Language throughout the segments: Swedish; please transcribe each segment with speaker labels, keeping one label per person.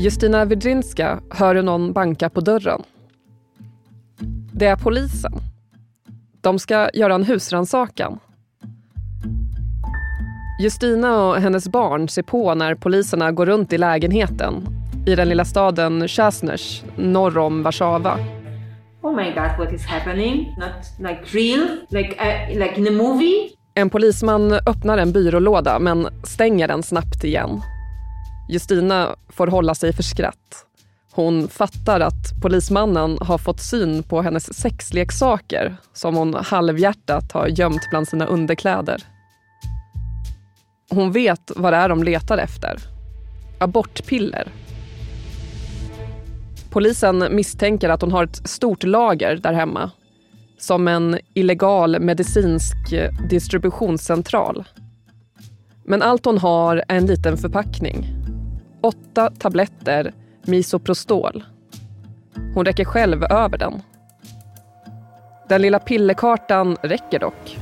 Speaker 1: Justina Wydrinska hör hur någon banka på dörren. Det är polisen. De ska göra en husrannsakan. Justina och hennes barn ser på när poliserna går runt i lägenheten i den lilla staden Chasners norr om Warszawa.
Speaker 2: Oh my god, what is happening? Not like real, like, uh, like in a movie?
Speaker 1: En polisman öppnar en byrålåda men stänger den snabbt igen. Justina får hålla sig för skratt. Hon fattar att polismannen har fått syn på hennes sexleksaker som hon halvhjärtat har gömt bland sina underkläder. Hon vet vad det är de letar efter. Abortpiller. Polisen misstänker att hon har ett stort lager där hemma. Som en illegal medicinsk distributionscentral. Men allt hon har är en liten förpackning. Åtta tabletter Misoprostol. Hon räcker själv över den. Den lilla pillerkartan räcker dock.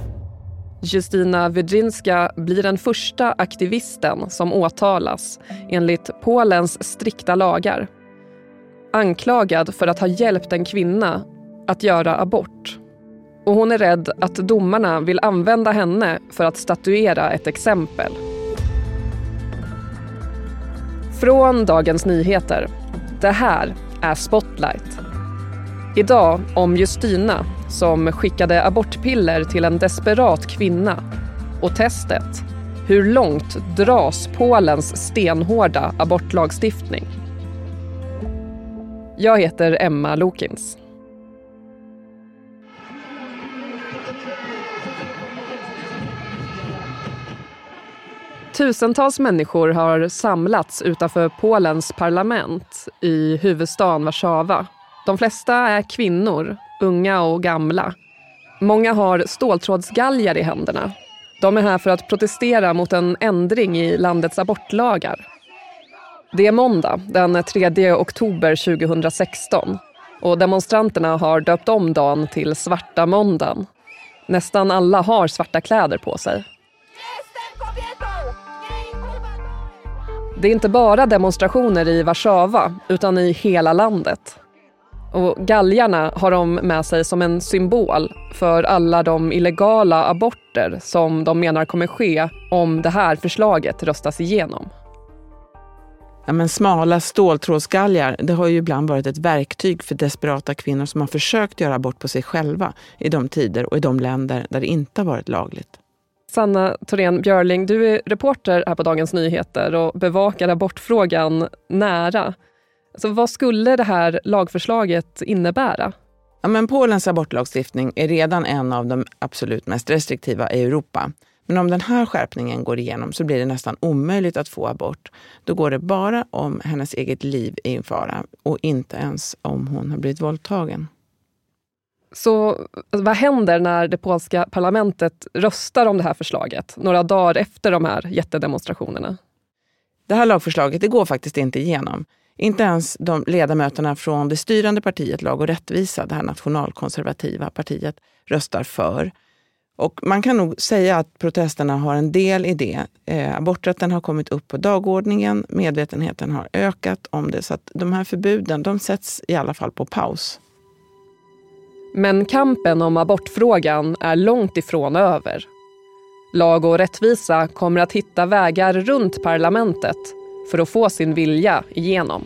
Speaker 1: Justina Wydrinska blir den första aktivisten som åtalas enligt Polens strikta lagar. Anklagad för att ha hjälpt en kvinna att göra abort. Och hon är rädd att domarna vill använda henne för att statuera ett exempel. Från Dagens Nyheter. Det här är Spotlight. Idag om Justina som skickade abortpiller till en desperat kvinna. Och testet. Hur långt dras Polens stenhårda abortlagstiftning? Jag heter Emma Lokins. Tusentals människor har samlats utanför Polens parlament i huvudstaden Warszawa. De flesta är kvinnor, unga och gamla. Många har ståltrådsgalgar i händerna. De är här för att protestera mot en ändring i landets abortlagar. Det är måndag, den 3 oktober 2016 och demonstranterna har döpt om dagen till svarta måndagen. Nästan alla har svarta kläder på sig. Det är inte bara demonstrationer i Warszawa, utan i hela landet. Och galgarna har de med sig som en symbol för alla de illegala aborter som de menar kommer ske om det här förslaget röstas igenom.
Speaker 3: Ja, men smala ståltrådsgalgar det har ju ibland varit ett verktyg för desperata kvinnor som har försökt göra abort på sig själva i de tider och i de länder där det inte har varit lagligt.
Speaker 1: Sanna Thorén Björling, du är reporter här på Dagens Nyheter och bevakar abortfrågan nära. Så vad skulle det här lagförslaget innebära?
Speaker 3: Ja, men Polens abortlagstiftning är redan en av de absolut mest restriktiva i Europa. Men om den här skärpningen går igenom så blir det nästan omöjligt att få abort. Då går det bara om hennes eget liv är i fara och inte ens om hon har blivit våldtagen.
Speaker 1: Så alltså, vad händer när det polska parlamentet röstar om det här förslaget några dagar efter de här jättedemonstrationerna?
Speaker 3: Det här lagförslaget det går faktiskt inte igenom. Inte ens de ledamöterna från det styrande partiet Lag och rättvisa, det här nationalkonservativa partiet, röstar för. Och man kan nog säga att protesterna har en del i det. Eh, aborträtten har kommit upp på dagordningen, medvetenheten har ökat om det. Så att de här förbuden de sätts i alla fall på paus.
Speaker 1: Men kampen om abortfrågan är långt ifrån över. Lag och rättvisa kommer att hitta vägar runt parlamentet för att få sin vilja igenom.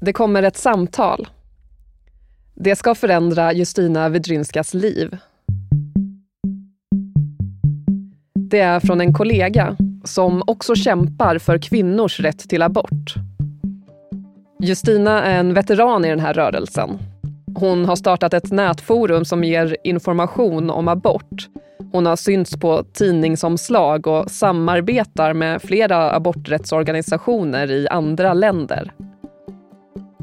Speaker 1: Det kommer ett samtal. Det ska förändra Justina Wydrynskas liv. Det är från en kollega som också kämpar för kvinnors rätt till abort. Justina är en veteran i den här rörelsen. Hon har startat ett nätforum som ger information om abort. Hon har synts på tidningsomslag och samarbetar med flera aborträttsorganisationer i andra länder.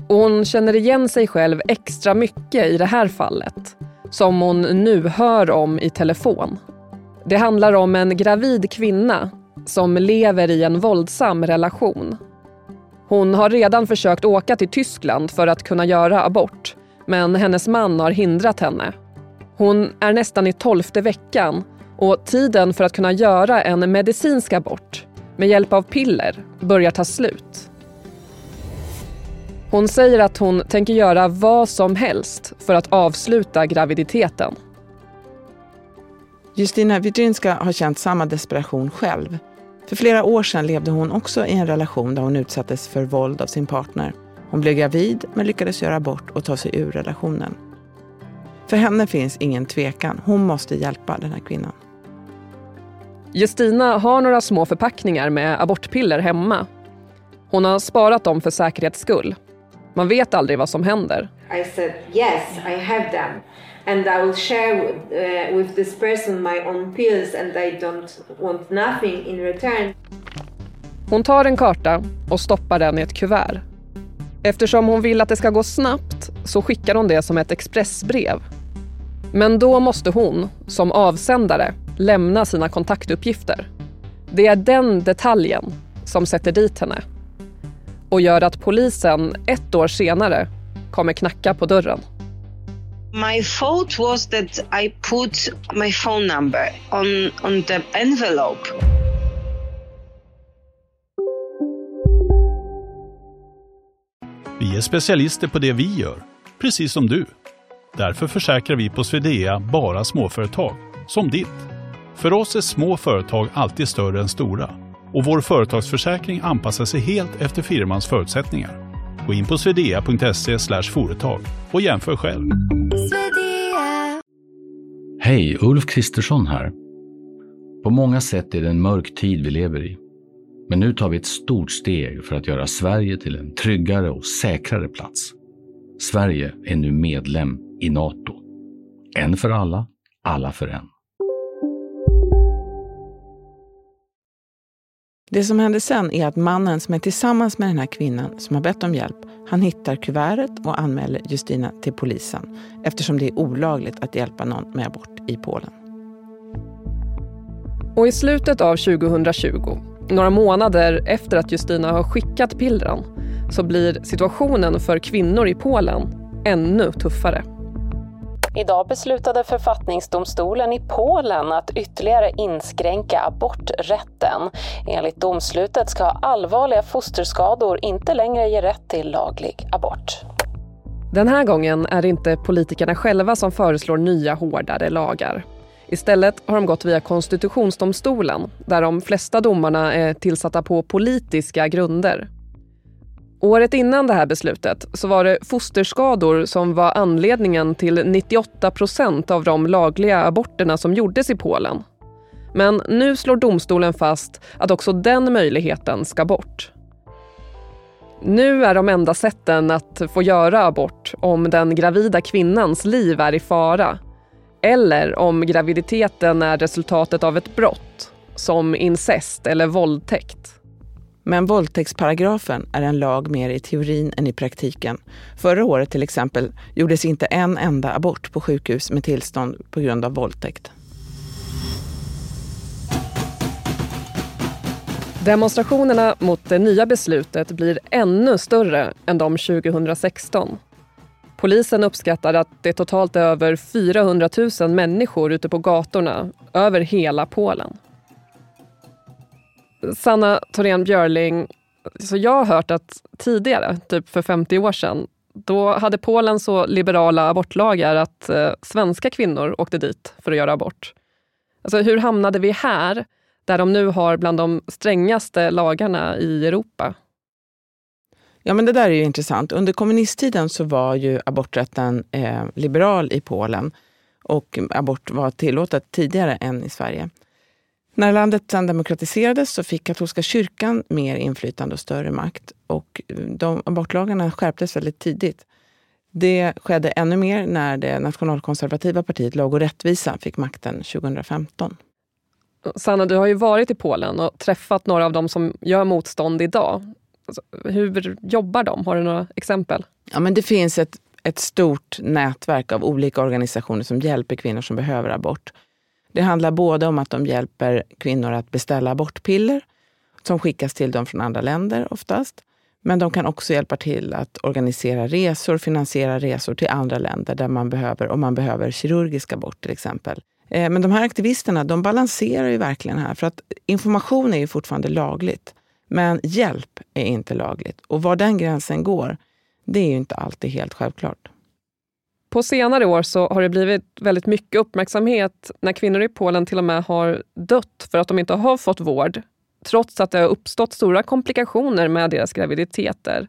Speaker 1: Och hon känner igen sig själv extra mycket i det här fallet som hon nu hör om i telefon. Det handlar om en gravid kvinna som lever i en våldsam relation. Hon har redan försökt åka till Tyskland för att kunna göra abort men hennes man har hindrat henne. Hon är nästan i tolfte veckan Och tiden för att kunna göra en medicinsk abort med hjälp av piller börjar ta slut. Hon säger att hon tänker göra vad som helst för att avsluta graviditeten.
Speaker 3: Justina Widrinska har känt samma desperation själv. För flera år sedan levde hon också i en relation där hon utsattes för våld av sin partner. Hon blev gravid men lyckades göra abort och ta sig ur relationen. För henne finns ingen tvekan. Hon måste hjälpa den här kvinnan.
Speaker 1: Justina har några små förpackningar med abortpiller hemma. Hon har sparat dem för säkerhets skull. Man vet aldrig vad som händer.
Speaker 2: I said, yes, I have them. And I will share uh, with this person my own pills and I don't want nothing in return.
Speaker 1: Hon tar en karta och stoppar den i ett kuvert. Eftersom hon vill att det ska gå snabbt så skickar hon det som ett expressbrev. Men då måste hon, som avsändare, lämna sina kontaktuppgifter. Det är den detaljen som sätter dit henne och gör att polisen ett år senare kommer knacka på dörren.
Speaker 4: My fault was that I put my phone number on, on the envelope.
Speaker 5: Vi är specialister på det vi gör, precis som du. Därför försäkrar vi på Swedea bara småföretag, som ditt. För oss är små företag alltid större än stora och vår företagsförsäkring anpassar sig helt efter firmans förutsättningar. Gå in på swedea.se företag och jämför själv.
Speaker 6: Hej, Ulf Kristersson här. På många sätt är det en mörk tid vi lever i. Men nu tar vi ett stort steg för att göra Sverige till en tryggare och säkrare plats. Sverige är nu medlem i Nato. En för alla, alla för en.
Speaker 3: Det som händer sen är att mannen som är tillsammans med den här kvinnan som har bett om hjälp, han hittar kuvertet och anmäler Justina till polisen eftersom det är olagligt att hjälpa någon med abort i Polen.
Speaker 1: Och i slutet av 2020, några månader efter att Justina har skickat pillren, så blir situationen för kvinnor i Polen ännu tuffare.
Speaker 7: Idag beslutade författningsdomstolen i Polen att ytterligare inskränka aborträtten. Enligt domslutet ska allvarliga fosterskador inte längre ge rätt till laglig abort.
Speaker 1: Den här gången är det inte politikerna själva som föreslår nya hårdare lagar. Istället har de gått via konstitutionsdomstolen där de flesta domarna är tillsatta på politiska grunder. Året innan det här beslutet så var det fosterskador som var anledningen till 98 procent av de lagliga aborterna som gjordes i Polen. Men nu slår domstolen fast att också den möjligheten ska bort. Nu är de enda sätten att få göra abort om den gravida kvinnans liv är i fara eller om graviditeten är resultatet av ett brott som incest eller våldtäkt.
Speaker 3: Men våldtäktsparagrafen är en lag mer i teorin än i praktiken. Förra året till exempel gjordes inte en enda abort på sjukhus med tillstånd på grund av våldtäkt.
Speaker 1: Demonstrationerna mot det nya beslutet blir ännu större än de 2016. Polisen uppskattar att det totalt är över 400 000 människor ute på gatorna över hela Polen. Sanna Thorén Björling, så jag har hört att tidigare, typ för 50 år sedan, då hade Polen så liberala abortlagar att eh, svenska kvinnor åkte dit för att göra abort. Alltså, hur hamnade vi här, där de nu har bland de strängaste lagarna i Europa?
Speaker 3: Ja, men det där är ju intressant. Under kommunisttiden så var ju aborträtten eh, liberal i Polen och abort var tillåtet tidigare än i Sverige. När landet sen demokratiserades så fick katolska kyrkan mer inflytande och större makt. Och de abortlagarna skärptes väldigt tidigt. Det skedde ännu mer när det nationalkonservativa partiet Lag och rättvisa fick makten 2015.
Speaker 1: Sanna, du har ju varit i Polen och träffat några av dem som gör motstånd idag. Alltså, hur jobbar de? Har du några exempel?
Speaker 3: Ja, men det finns ett, ett stort nätverk av olika organisationer som hjälper kvinnor som behöver abort. Det handlar både om att de hjälper kvinnor att beställa abortpiller som skickas till dem från andra länder oftast. Men de kan också hjälpa till att organisera resor, finansiera resor till andra länder där man behöver, om man behöver kirurgisk abort till exempel. Eh, men de här aktivisterna de balanserar ju verkligen här. För att information är ju fortfarande lagligt. Men hjälp är inte lagligt. Och var den gränsen går, det är ju inte alltid helt självklart.
Speaker 1: På senare år så har det blivit väldigt mycket uppmärksamhet när kvinnor i Polen till och med har dött för att de inte har fått vård, trots att det har uppstått stora komplikationer med deras graviditeter.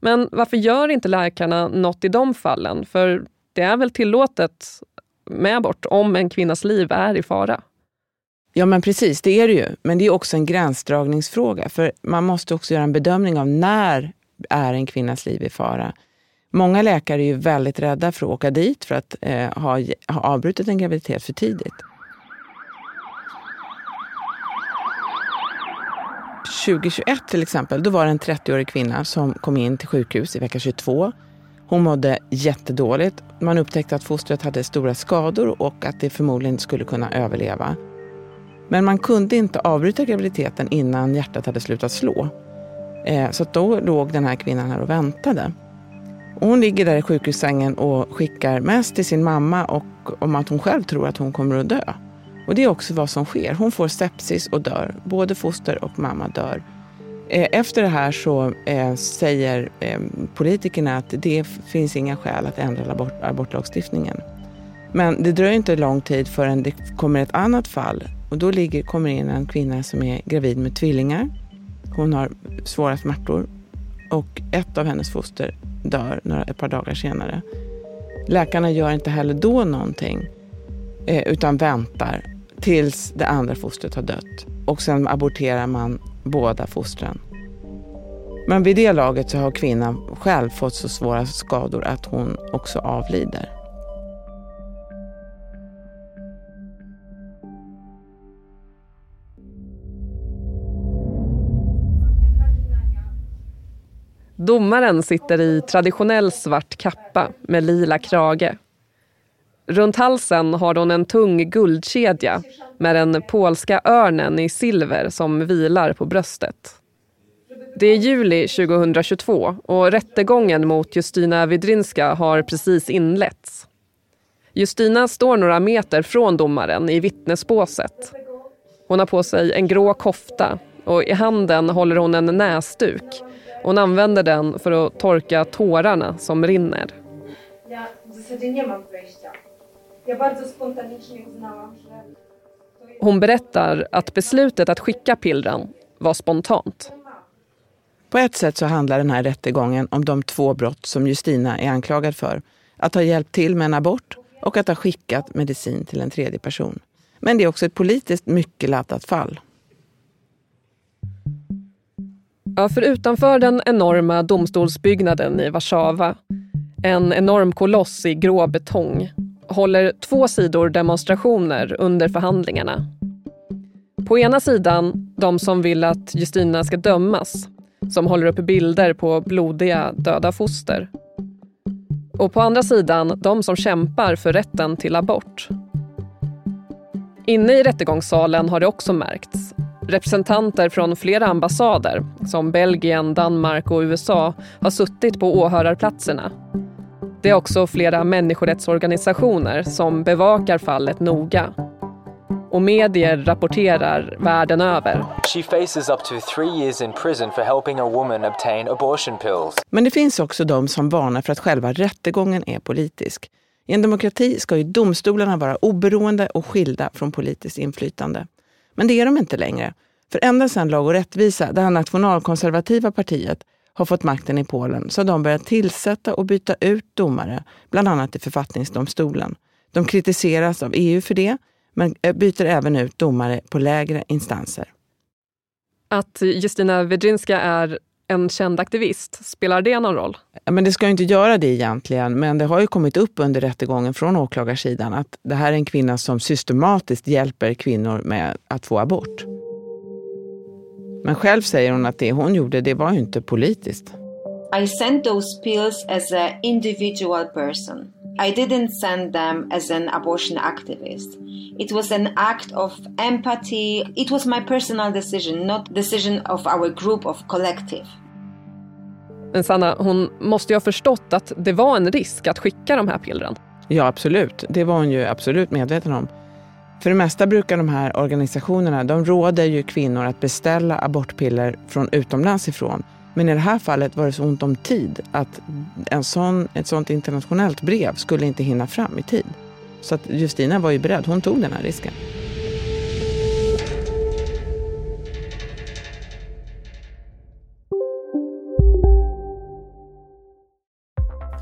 Speaker 1: Men varför gör inte läkarna något i de fallen? För det är väl tillåtet med abort om en kvinnas liv är i fara?
Speaker 3: Ja men precis, det är det ju. Men det är också en gränsdragningsfråga. För man måste också göra en bedömning av när är en kvinnas liv i fara. Många läkare är ju väldigt rädda för att åka dit för att eh, ha, ha avbrutit en graviditet för tidigt. 2021 till exempel, då var det en 30-årig kvinna som kom in till sjukhus i vecka 22. Hon mådde jättedåligt. Man upptäckte att fostret hade stora skador och att det förmodligen skulle kunna överleva. Men man kunde inte avbryta graviditeten innan hjärtat hade slutat slå. Eh, så då låg den här kvinnan här och väntade hon ligger där i sjukhussängen och skickar mest till sin mamma och om att hon själv tror att hon kommer att dö. Och det är också vad som sker. Hon får sepsis och dör. Både foster och mamma dör. Eh, efter det här så eh, säger eh, politikerna att det finns inga skäl att ändra abort, abortlagstiftningen. Men det dröjer inte lång tid förrän det kommer ett annat fall och då ligger, kommer in en kvinna som är gravid med tvillingar. Hon har svåra smärtor och ett av hennes foster dör några, ett par dagar senare. Läkarna gör inte heller då någonting eh, utan väntar tills det andra fostret har dött. Och sen aborterar man båda fostren. Men vid det laget så har kvinnan själv fått så svåra skador att hon också avlider.
Speaker 1: Domaren sitter i traditionell svart kappa med lila krage. Runt halsen har hon en tung guldkedja med den polska örnen i silver som vilar på bröstet. Det är juli 2022 och rättegången mot Justina Widrinska har precis inletts. Justina står några meter från domaren i vittnesbåset. Hon har på sig en grå kofta och i handen håller hon en näsduk hon använder den för att torka tårarna som rinner. Hon berättar att beslutet att skicka pillren var spontant.
Speaker 3: På ett sätt så handlar den här rättegången om de två brott som Justina är anklagad för. Att ha hjälpt till med en abort och att ha skickat medicin till en tredje person. Men det är också ett politiskt mycket laddat fall.
Speaker 1: Ja, för utanför den enorma domstolsbyggnaden i Warszawa, en enorm koloss i grå betong, håller två sidor demonstrationer under förhandlingarna. På ena sidan de som vill att Justina ska dömas, som håller upp bilder på blodiga döda foster. Och på andra sidan de som kämpar för rätten till abort. Inne i rättegångssalen har det också märkts Representanter från flera ambassader, som Belgien, Danmark och USA, har suttit på åhörarplatserna. Det är också flera människorättsorganisationer som bevakar fallet noga. Och medier rapporterar världen över. She faces up to three years in prison for helping a woman obtain
Speaker 3: abortion pills. Men det finns också de som varnar för att själva rättegången är politisk. I en demokrati ska ju domstolarna vara oberoende och skilda från politiskt inflytande. Men det är de inte längre. För ända sedan Lag och rättvisa, det här nationalkonservativa partiet, har fått makten i Polen så har de börjat tillsätta och byta ut domare, bland annat i författningsdomstolen. De kritiseras av EU för det, men eh, byter även ut domare på lägre instanser.
Speaker 1: Att Justina Wedrinska är en känd aktivist, spelar det någon roll?
Speaker 3: Men det ska inte göra det egentligen, men det har ju kommit upp under rättegången från åklagarsidan att det här är en kvinna som systematiskt hjälper kvinnor med att få abort. Men själv säger hon att det hon gjorde, det var ju inte politiskt.
Speaker 2: I sent those pills as an individual person. I didn't send them as an abortion activist. It was an act of empathy. It was my personal decision, not decision of our group of collective.
Speaker 1: Men Sanna, hon måste ju ha förstått att det var en risk att skicka de här pillren.
Speaker 3: Ja, absolut. Det var hon ju absolut medveten om. För det mesta brukar de här organisationerna, de råder ju kvinnor att beställa abortpiller från utomlands ifrån. Men i det här fallet var det så ont om tid att en sån, ett sånt internationellt brev skulle inte hinna fram i tid. Så att Justina var ju beredd, hon tog den här risken.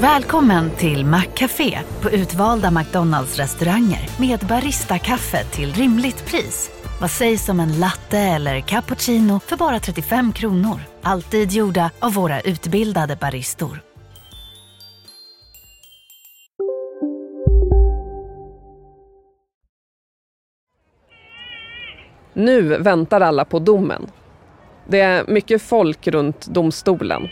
Speaker 8: Välkommen till Maccafé på utvalda McDonalds restauranger med Baristakaffe till rimligt pris. Vad sägs om en latte eller cappuccino för bara 35 kronor? Alltid gjorda av våra utbildade baristor.
Speaker 1: Nu väntar alla på domen. Det är mycket folk runt domstolen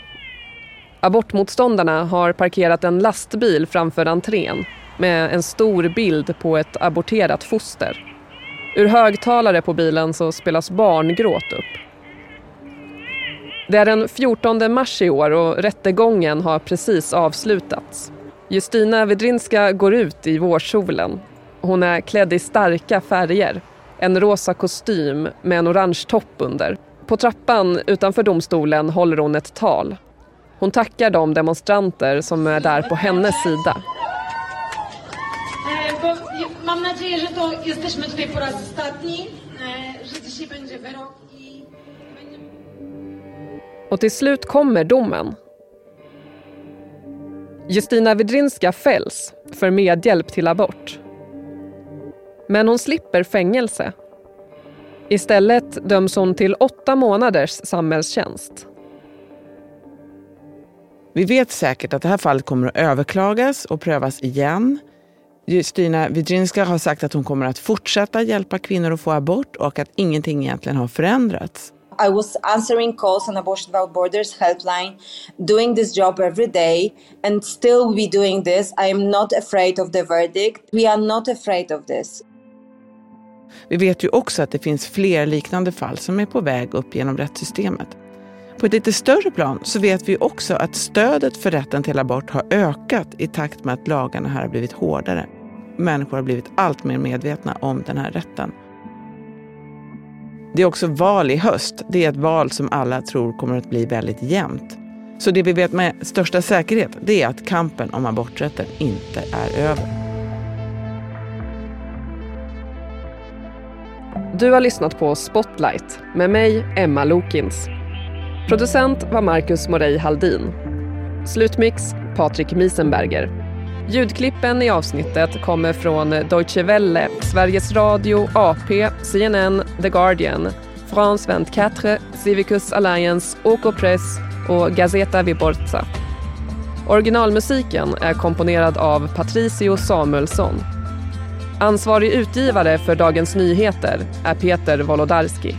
Speaker 1: Abortmotståndarna har parkerat en lastbil framför entrén med en stor bild på ett aborterat foster. Ur högtalare på bilen så spelas barngråt upp. Det är den 14 mars i år och rättegången har precis avslutats. Justina Vedrinska går ut i vårsolen. Hon är klädd i starka färger. En rosa kostym med en orange topp under. På trappan utanför domstolen håller hon ett tal. Hon tackar de demonstranter som är där på hennes sida. Och till slut kommer domen. Justina Widrinska fälls för medhjälp till abort. Men hon slipper fängelse. Istället döms hon till åtta månaders samhällstjänst.
Speaker 3: Vi vet säkert att det här fallet kommer att överklagas och prövas igen. Justina Widrinska har sagt att hon kommer att fortsätta hjälpa kvinnor att få abort och att ingenting egentligen har förändrats.
Speaker 2: I was answering calls on Abortion Without Borders helpline, doing this job every day, and still we doing this. I am not afraid of the verdict. We are not afraid of this.
Speaker 3: Vi vet ju också att det finns fler liknande fall som är på väg upp genom rättssystemet. På ett lite större plan så vet vi också att stödet för rätten till abort har ökat i takt med att lagarna här har blivit hårdare. Människor har blivit allt mer medvetna om den här rätten. Det är också val i höst. Det är ett val som alla tror kommer att bli väldigt jämnt. Så det vi vet med största säkerhet det är att kampen om aborträtten inte är över.
Speaker 1: Du har lyssnat på Spotlight med mig, Emma Lokins. Producent var Marcus Morey Haldin. Slutmix Patrik Miesenberger. Ljudklippen i avsnittet kommer från Deutsche Welle, Sveriges Radio, AP, CNN, The Guardian, France 24, Civicus Alliance, OK Press och Gazeta Viborza. Originalmusiken är komponerad av Patricio Samuelsson. Ansvarig utgivare för Dagens Nyheter är Peter Wolodarski.